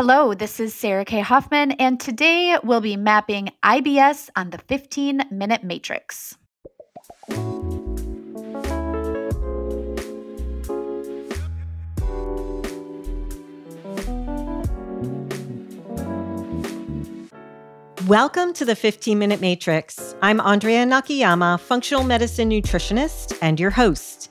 Hello, this is Sarah K. Hoffman, and today we'll be mapping IBS on the 15 minute matrix. Welcome to the 15 Minute Matrix. I'm Andrea Nakayama, functional medicine nutritionist, and your host.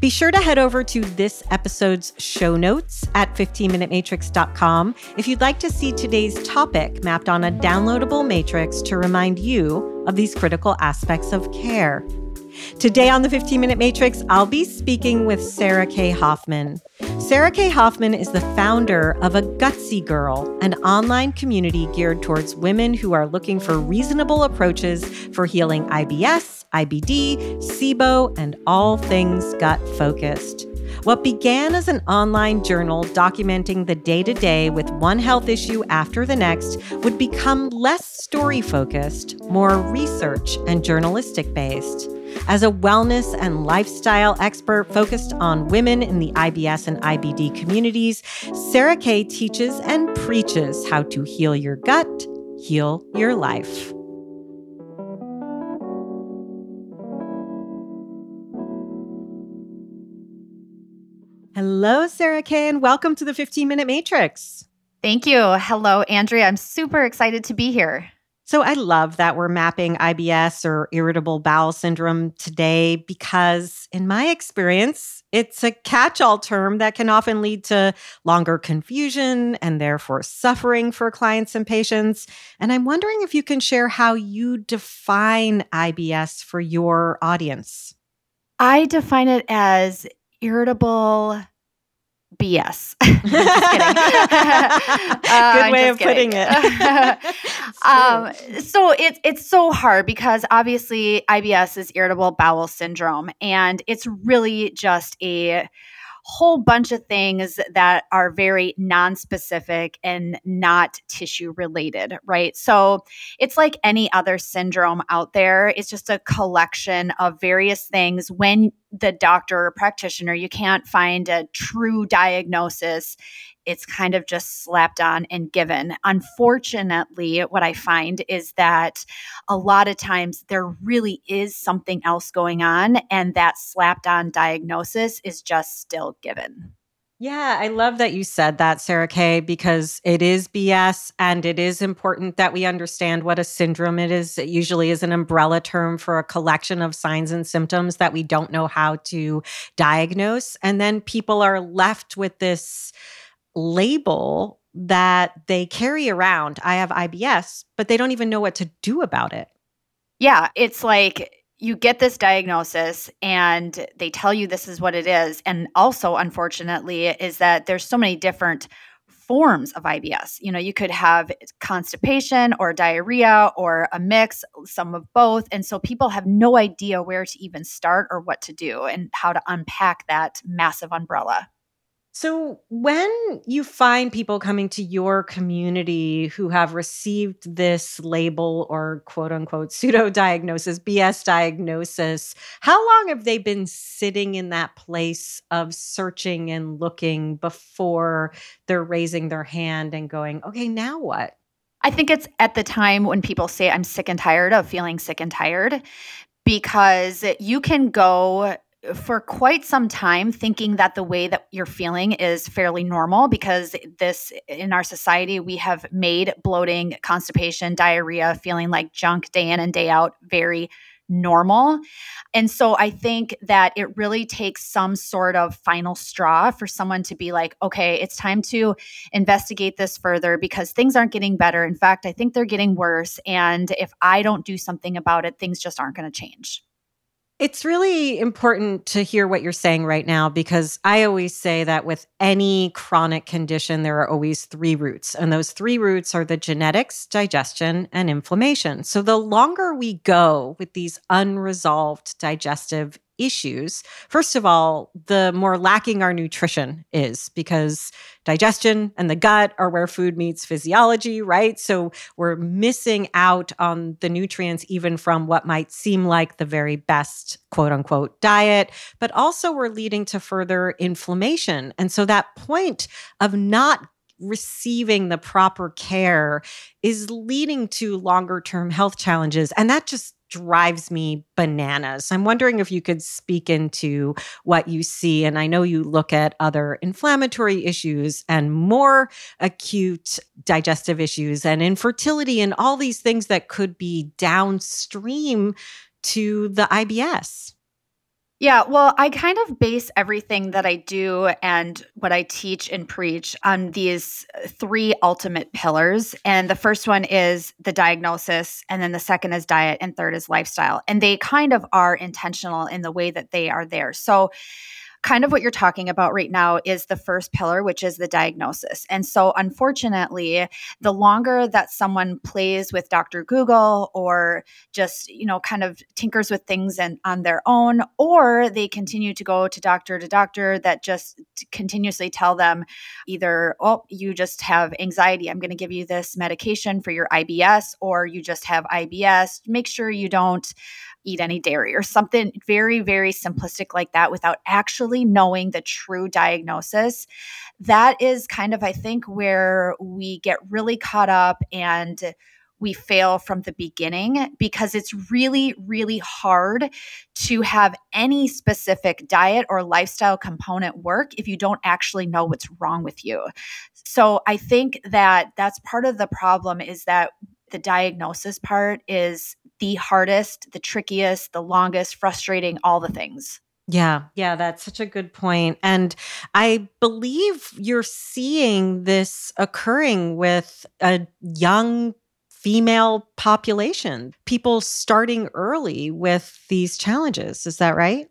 Be sure to head over to this episode's show notes at 15minutematrix.com if you'd like to see today's topic mapped on a downloadable matrix to remind you of these critical aspects of care. Today on the 15 Minute Matrix, I'll be speaking with Sarah K. Hoffman. Sarah K. Hoffman is the founder of A Gutsy Girl, an online community geared towards women who are looking for reasonable approaches for healing IBS, IBD, SIBO, and all things gut focused. What began as an online journal documenting the day to day with one health issue after the next would become less story focused, more research and journalistic based. As a wellness and lifestyle expert focused on women in the IBS and IBD communities, Sarah K teaches and preaches how to heal your gut, heal your life. Hello, Sarah K, and welcome to the 15 Minute Matrix. Thank you. Hello, Andrea. I'm super excited to be here. So I love that we're mapping IBS or irritable bowel syndrome today because, in my experience, it's a catch all term that can often lead to longer confusion and therefore suffering for clients and patients. And I'm wondering if you can share how you define IBS for your audience. I define it as irritable BS. uh, Good way of kidding. putting it. um, so it's it's so hard because obviously IBS is irritable bowel syndrome, and it's really just a whole bunch of things that are very non-specific and not tissue related, right? So it's like any other syndrome out there. It's just a collection of various things. When the doctor or practitioner, you can't find a true diagnosis it's kind of just slapped on and given. Unfortunately, what I find is that a lot of times there really is something else going on, and that slapped on diagnosis is just still given. Yeah, I love that you said that, Sarah Kay, because it is BS and it is important that we understand what a syndrome it is. It usually is an umbrella term for a collection of signs and symptoms that we don't know how to diagnose. And then people are left with this label that they carry around. I have IBS, but they don't even know what to do about it. Yeah, it's like you get this diagnosis and they tell you this is what it is. And also, unfortunately, is that there's so many different forms of IBS. You know, you could have constipation or diarrhea or a mix, some of both. And so people have no idea where to even start or what to do and how to unpack that massive umbrella. So, when you find people coming to your community who have received this label or quote unquote pseudo diagnosis, BS diagnosis, how long have they been sitting in that place of searching and looking before they're raising their hand and going, okay, now what? I think it's at the time when people say, I'm sick and tired of feeling sick and tired because you can go for quite some time thinking that the way that you're feeling is fairly normal because this in our society we have made bloating constipation diarrhea feeling like junk day in and day out very normal. And so i think that it really takes some sort of final straw for someone to be like okay it's time to investigate this further because things aren't getting better. In fact i think they're getting worse. And if i don't do something about it things just aren't going to change It's really important to hear what you're saying right now because I always say that with any chronic condition, there are always three roots. And those three roots are the genetics, digestion, and inflammation. So the longer we go with these unresolved digestive issues, first of all, the more lacking our nutrition is because digestion and the gut are where food meets physiology, right? So we're missing out on the nutrients, even from what might seem like the very best quote unquote diet, but also we're leading to further inflammation. And so that point of not receiving the proper care is leading to longer term health challenges. And that just drives me bananas. I'm wondering if you could speak into what you see. And I know you look at other inflammatory issues and more acute digestive issues and infertility and all these things that could be downstream to the IBS. Yeah, well, I kind of base everything that I do and what I teach and preach on these uh, three ultimate pillars. And the first one is the diagnosis, and then the second is diet, and third is lifestyle. And they kind of are intentional in the way that they are there. So, kind of what you're talking about right now is the first pillar, which is the diagnosis. And so, unfortunately, the longer that someone plays with Dr. Google or just, you know, kind of tinkers with things and on their own, or they continue to go to doctor to doctor that just continuously tell them either, oh, you just have anxiety, I'm going to give you this medication for your IBS, or you just have IBS, make sure you don't eat any dairy or something very, very simplistic like that without actually knowing the true diagnosis. That is kind of, I think, where we get really caught up and we fail from the beginning because it's really, really hard to have any specific diet or lifestyle component work if you don't actually know what's wrong with you. So I think that that's part of the problem is that the diagnosis part is the hardest, the trickiest, the longest, frustrating, all the things. Yeah, yeah, that's such a good point. And I believe you're seeing this occurring with a young female population, people starting early with these challenges. Is that right?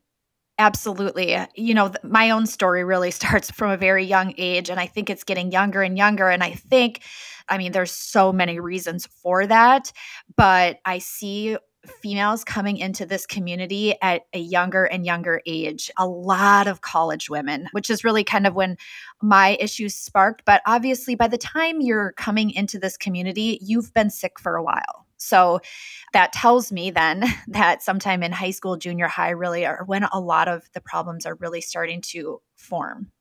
Absolutely. You know, my own story really starts from a very young age, and I think it's getting younger and younger. And I think I mean, there's so many reasons for that, but I see females coming into this community at a younger and younger age. A lot of college women, which is really kind of when my issues sparked. But obviously, by the time you're coming into this community, you've been sick for a while. So that tells me then that sometime in high school, junior high, really are when a lot of the problems are really starting to form.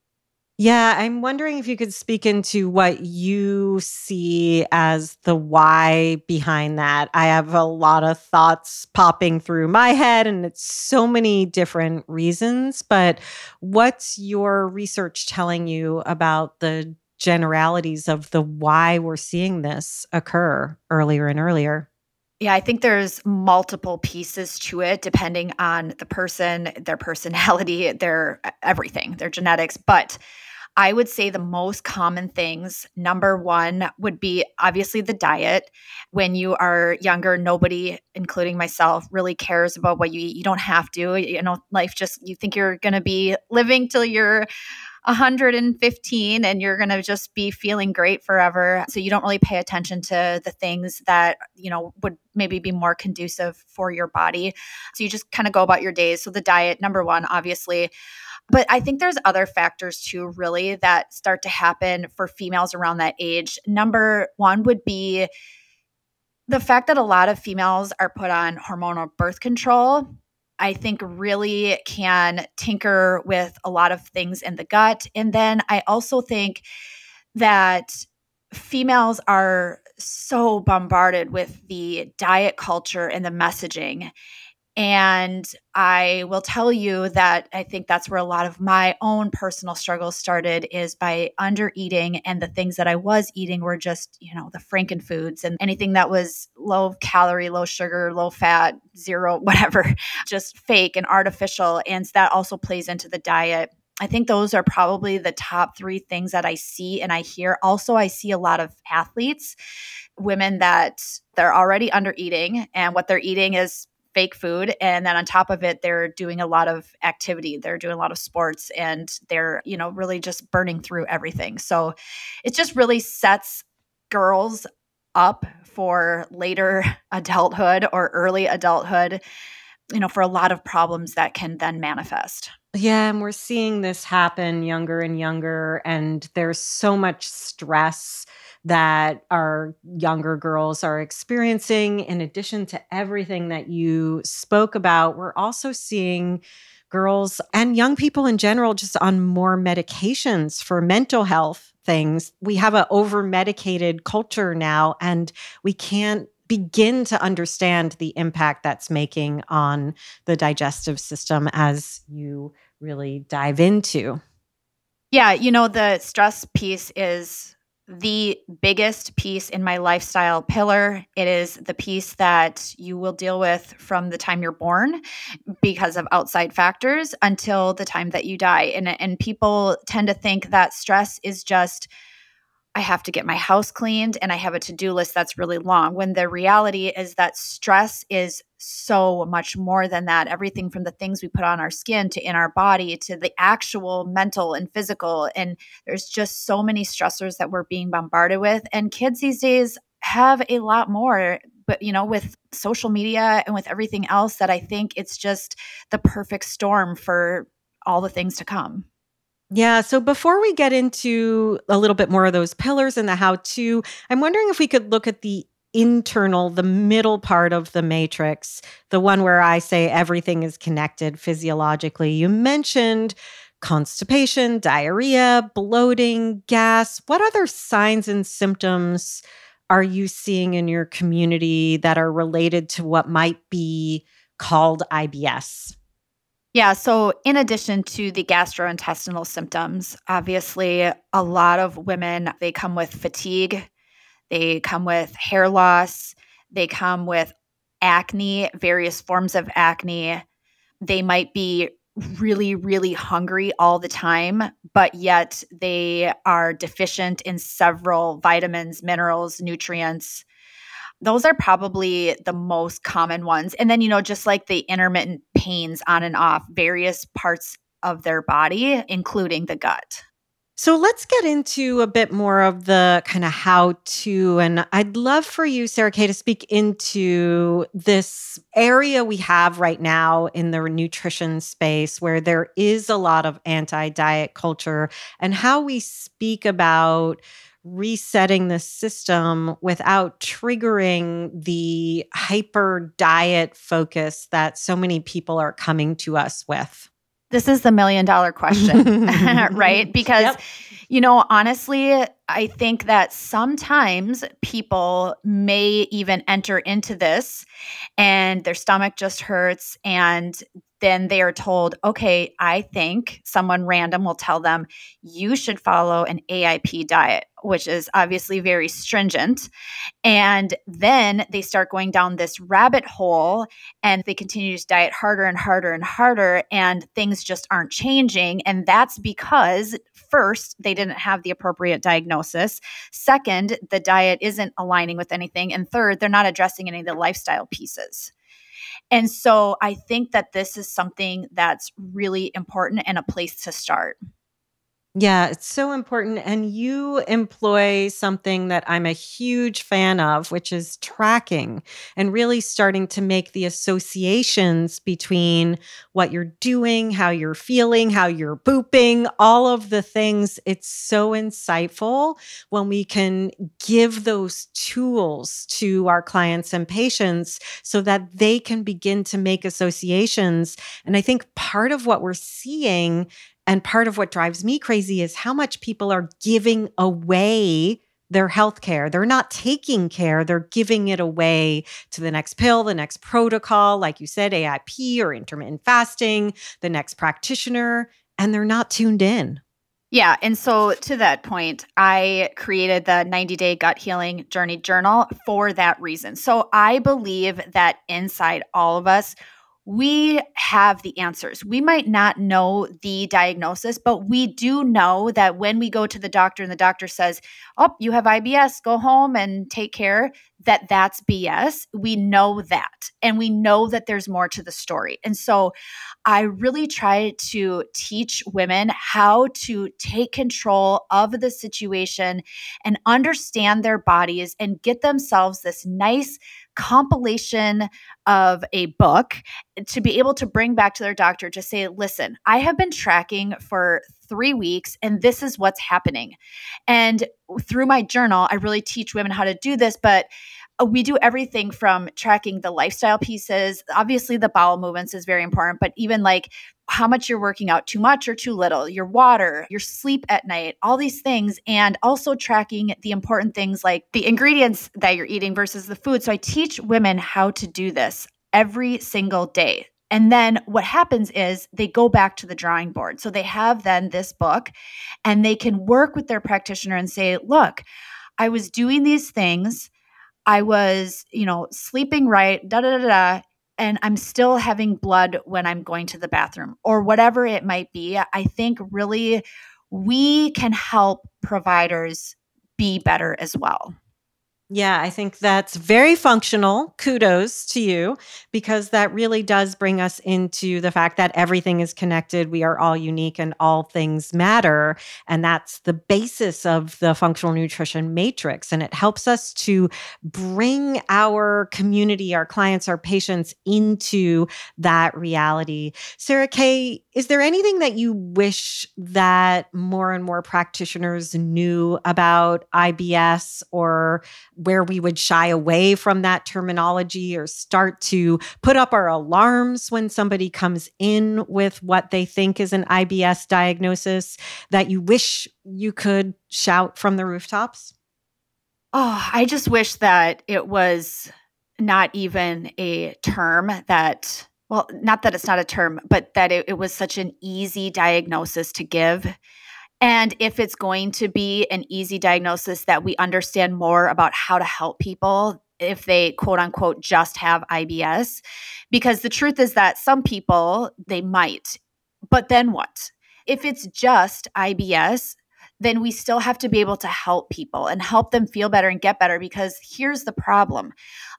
Yeah, I'm wondering if you could speak into what you see as the why behind that. I have a lot of thoughts popping through my head, and it's so many different reasons. But what's your research telling you about the generalities of the why we're seeing this occur earlier and earlier? Yeah, I think there's multiple pieces to it depending on the person, their personality, their everything, their genetics. But I would say the most common things number one would be obviously the diet. When you are younger, nobody, including myself, really cares about what you eat. You don't have to. You know, life just, you think you're going to be living till you're 115 and you're going to just be feeling great forever. So you don't really pay attention to the things that, you know, would maybe be more conducive for your body. So you just kind of go about your days. So the diet, number one, obviously. But I think there's other factors too, really, that start to happen for females around that age. Number one would be the fact that a lot of females are put on hormonal birth control. I think really can tinker with a lot of things in the gut. And then I also think that females are so bombarded with the diet culture and the messaging. And I will tell you that I think that's where a lot of my own personal struggles started is by under eating. And the things that I was eating were just, you know, the Franken foods and anything that was low calorie, low sugar, low fat, zero, whatever, just fake and artificial. And that also plays into the diet. I think those are probably the top three things that I see and I hear. Also, I see a lot of athletes, women that they're already under eating, and what they're eating is fake food. And then on top of it, they're doing a lot of activity. They're doing a lot of sports and they're, you know, really just burning through everything. So it just really sets girls up for later adulthood or early adulthood, you know, for a lot of problems that can then manifest. Yeah, and we're seeing this happen younger and younger, and there's so much stress that our younger girls are experiencing. In addition to everything that you spoke about, we're also seeing girls and young people in general just on more medications for mental health things. We have an over medicated culture now, and we can't begin to understand the impact that's making on the digestive system as you really dive into. Yeah, you know, the stress piece is the biggest piece in my lifestyle pillar. It is the piece that you will deal with from the time you're born because of outside factors until the time that you die. And, and people tend to think that stress is just I have to get my house cleaned and I have a to do list that's really long. When the reality is that stress is so much more than that. Everything from the things we put on our skin to in our body to the actual mental and physical. And there's just so many stressors that we're being bombarded with. And kids these days have a lot more but you know with social media and with everything else that i think it's just the perfect storm for all the things to come yeah. So before we get into a little bit more of those pillars and the how to, I'm wondering if we could look at the internal, the middle part of the matrix, the one where I say everything is connected physiologically. You mentioned constipation, diarrhea, bloating, gas. What other signs and symptoms are you seeing in your community that are related to what might be called IBS? Yeah. So, in addition to the gastrointestinal symptoms, obviously, a lot of women, they come with fatigue, they come with hair loss, they come with acne, various forms of acne. They might be really, really hungry all the time, but yet they are deficient in several vitamins, minerals, nutrients those are probably the most common ones. And then, you know, just like the intermittent pains on and off various parts of their body, including the gut. So let's get into a bit more of the kind of how to. And I'd love for you, Sarah Kay, to speak into this area we have right now in the nutrition space where there is a lot of anti diet culture and how we speak about resetting the system without triggering the hyper diet focus that so many people are coming to us with? This is the million dollar question, right? Because, yep. you know, honestly, I think that sometimes people may even enter into this and their stomach just hurts and then they are told, okay, I think someone random will tell them, you should follow an AIP diet, which is obviously very stringent. And then they start going down this rabbit hole and they continue to diet harder and harder and harder, and things just aren't changing. And that's because first, they didn't have the appropriate diagnosis. Second, the diet isn't aligning with anything. And third, they're not addressing any of the lifestyle pieces. And so I think that this is something that's really important and a place to start. Yeah, it's so important. And you employ something that I'm a huge fan of, which is tracking and really starting to make the associations between what you're doing, how you're feeling, how you're pooping, all of the things. It's so insightful when we can give those tools to our clients and patients so that they can begin to make associations. And I think part of what we're seeing and part of what drives me crazy is how much people are giving away their health care. They're not taking care, they're giving it away to the next pill, the next protocol, like you said, AIP or intermittent fasting, the next practitioner, and they're not tuned in. Yeah. And so to that point, I created the 90 day gut healing journey journal for that reason. So I believe that inside all of us, we have the answers. We might not know the diagnosis, but we do know that when we go to the doctor and the doctor says, "Oh, you have IBS, go home and take care," that that's BS. We know that. And we know that there's more to the story. And so I really try to teach women how to take control of the situation and understand their bodies and get themselves this nice compilation of a book to be able to bring back to their doctor to say, listen, I have been tracking for three weeks and this is what's happening. And through my journal, I really teach women how to do this, but Uh, we do everything from tracking the lifestyle pieces. Obviously, the bowel movements is very important, but even like how much you're working out, too much or too little, your water, your sleep at night, all these things, and also tracking the important things like the ingredients that you're eating versus the food. So I teach women how to do this every single day. And then what happens is they go back to the drawing board. So they have then this book and they can work with their practitioner and say, look, I was doing these things I was, you know, sleeping right, da da da da, and I'm still having blood when I'm going to the bathroom or whatever it might be. I think really we can help providers be better as well. Yeah, I think that's very functional. Kudos to you because that really does bring us into the fact that everything is connected. We are all unique and all things matter. And that's the basis of the functional nutrition matrix. And it helps us to bring our community, our clients, our patients into that reality. Sarah Kay, is there anything that you wish that more and more practitioners knew about IBS or where we would shy away from that terminology or start to put up our alarms when somebody comes in with what they think is an IBS diagnosis that you wish you could shout from the rooftops? Oh, I just wish that it was not even a term that, well, not that it's not a term, but that it, it was such an easy diagnosis to give and if it's going to be an easy diagnosis, that we understand more about how to help people if they quote unquote just have IBS. Because the truth is that some people, they might, but then what? If it's just IBS, then we still have to be able to help people and help them feel better and get better. Because here's the problem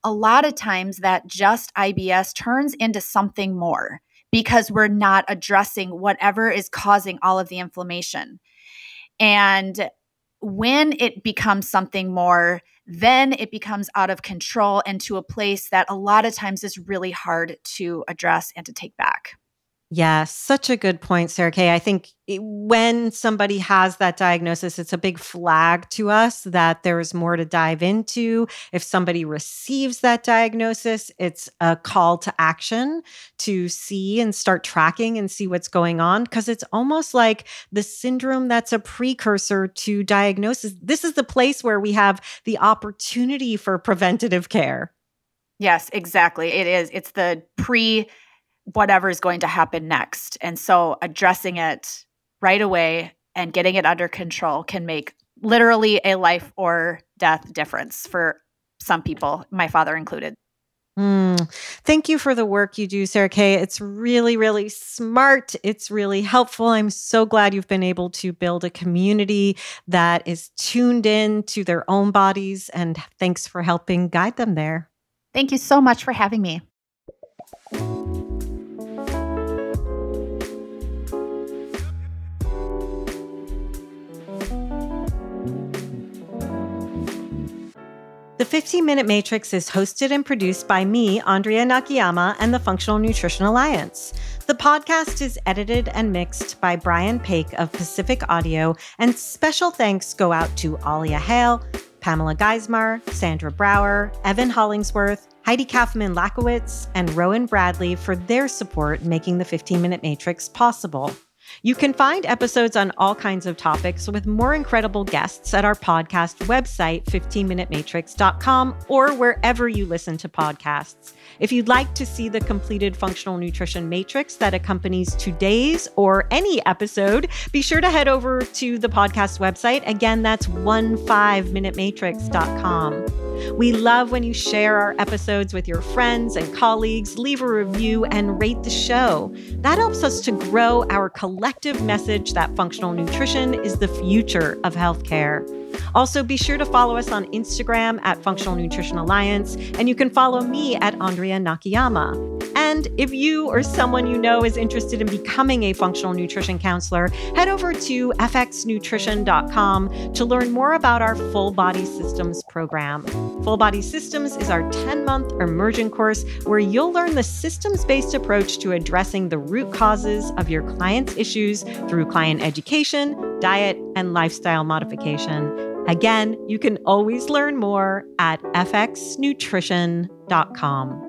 a lot of times that just IBS turns into something more because we're not addressing whatever is causing all of the inflammation. And when it becomes something more, then it becomes out of control and to a place that a lot of times is really hard to address and to take back. Yeah, such a good point, Sarah Kay. I think eh, when somebody has that diagnosis, it's a big flag to us that there's more to dive into. If somebody receives that diagnosis, it's a call to action to see and start tracking and see what's going on because it's almost like the syndrome that's a precursor to diagnosis. This is the place where we have the opportunity for preventative care. Yes, exactly. It is. It's the pre whatever is going to happen next. And so addressing it right away and getting it under control can make literally a life or death difference for some people, my father included. Mm. Thank you for the work you do, Sarah Kay. It's really, really smart. It's really helpful. I'm so glad you've been able to build a community that is tuned in to their own bodies. And thanks for helping guide them there. Thank you so much for having me. The 15 Minute Matrix is hosted and produced by me, Andrea Nakayama, and the Functional Nutrition Alliance. The podcast is edited and mixed by Brian Paik of Pacific Audio, and special thanks go out to Alia Hale, Pamela Geismar, Sandra Brower, Evan Hollingsworth, Heidi Kaufman Lakowitz, and Rowan Bradley for their support making the 15 Minute Matrix possible. You can find episodes on all kinds of topics with more incredible guests at our podcast website, 15minutematrix.com, or wherever you listen to podcasts. If you'd like to see the completed functional nutrition matrix that accompanies today's or any episode, be sure to head over to the podcast website. Again, that's 15minutematrix.com. We love when you share our episodes with your friends and colleagues, leave a review, and rate the show. That helps us to grow our collective message that functional nutrition is the future of healthcare. Also, be sure to follow us on Instagram at Functional Nutrition Alliance, and you can follow me at Andrea Nakayama. And if you or someone you know is interested in becoming a functional nutrition counselor, head over to fxnutrition.com to learn more about our Full Body Systems program. Full Body Systems is our 10 month immersion course where you'll learn the systems based approach to addressing the root causes of your client's issues through client education, diet, and lifestyle modification. Again, you can always learn more at fxnutrition.com.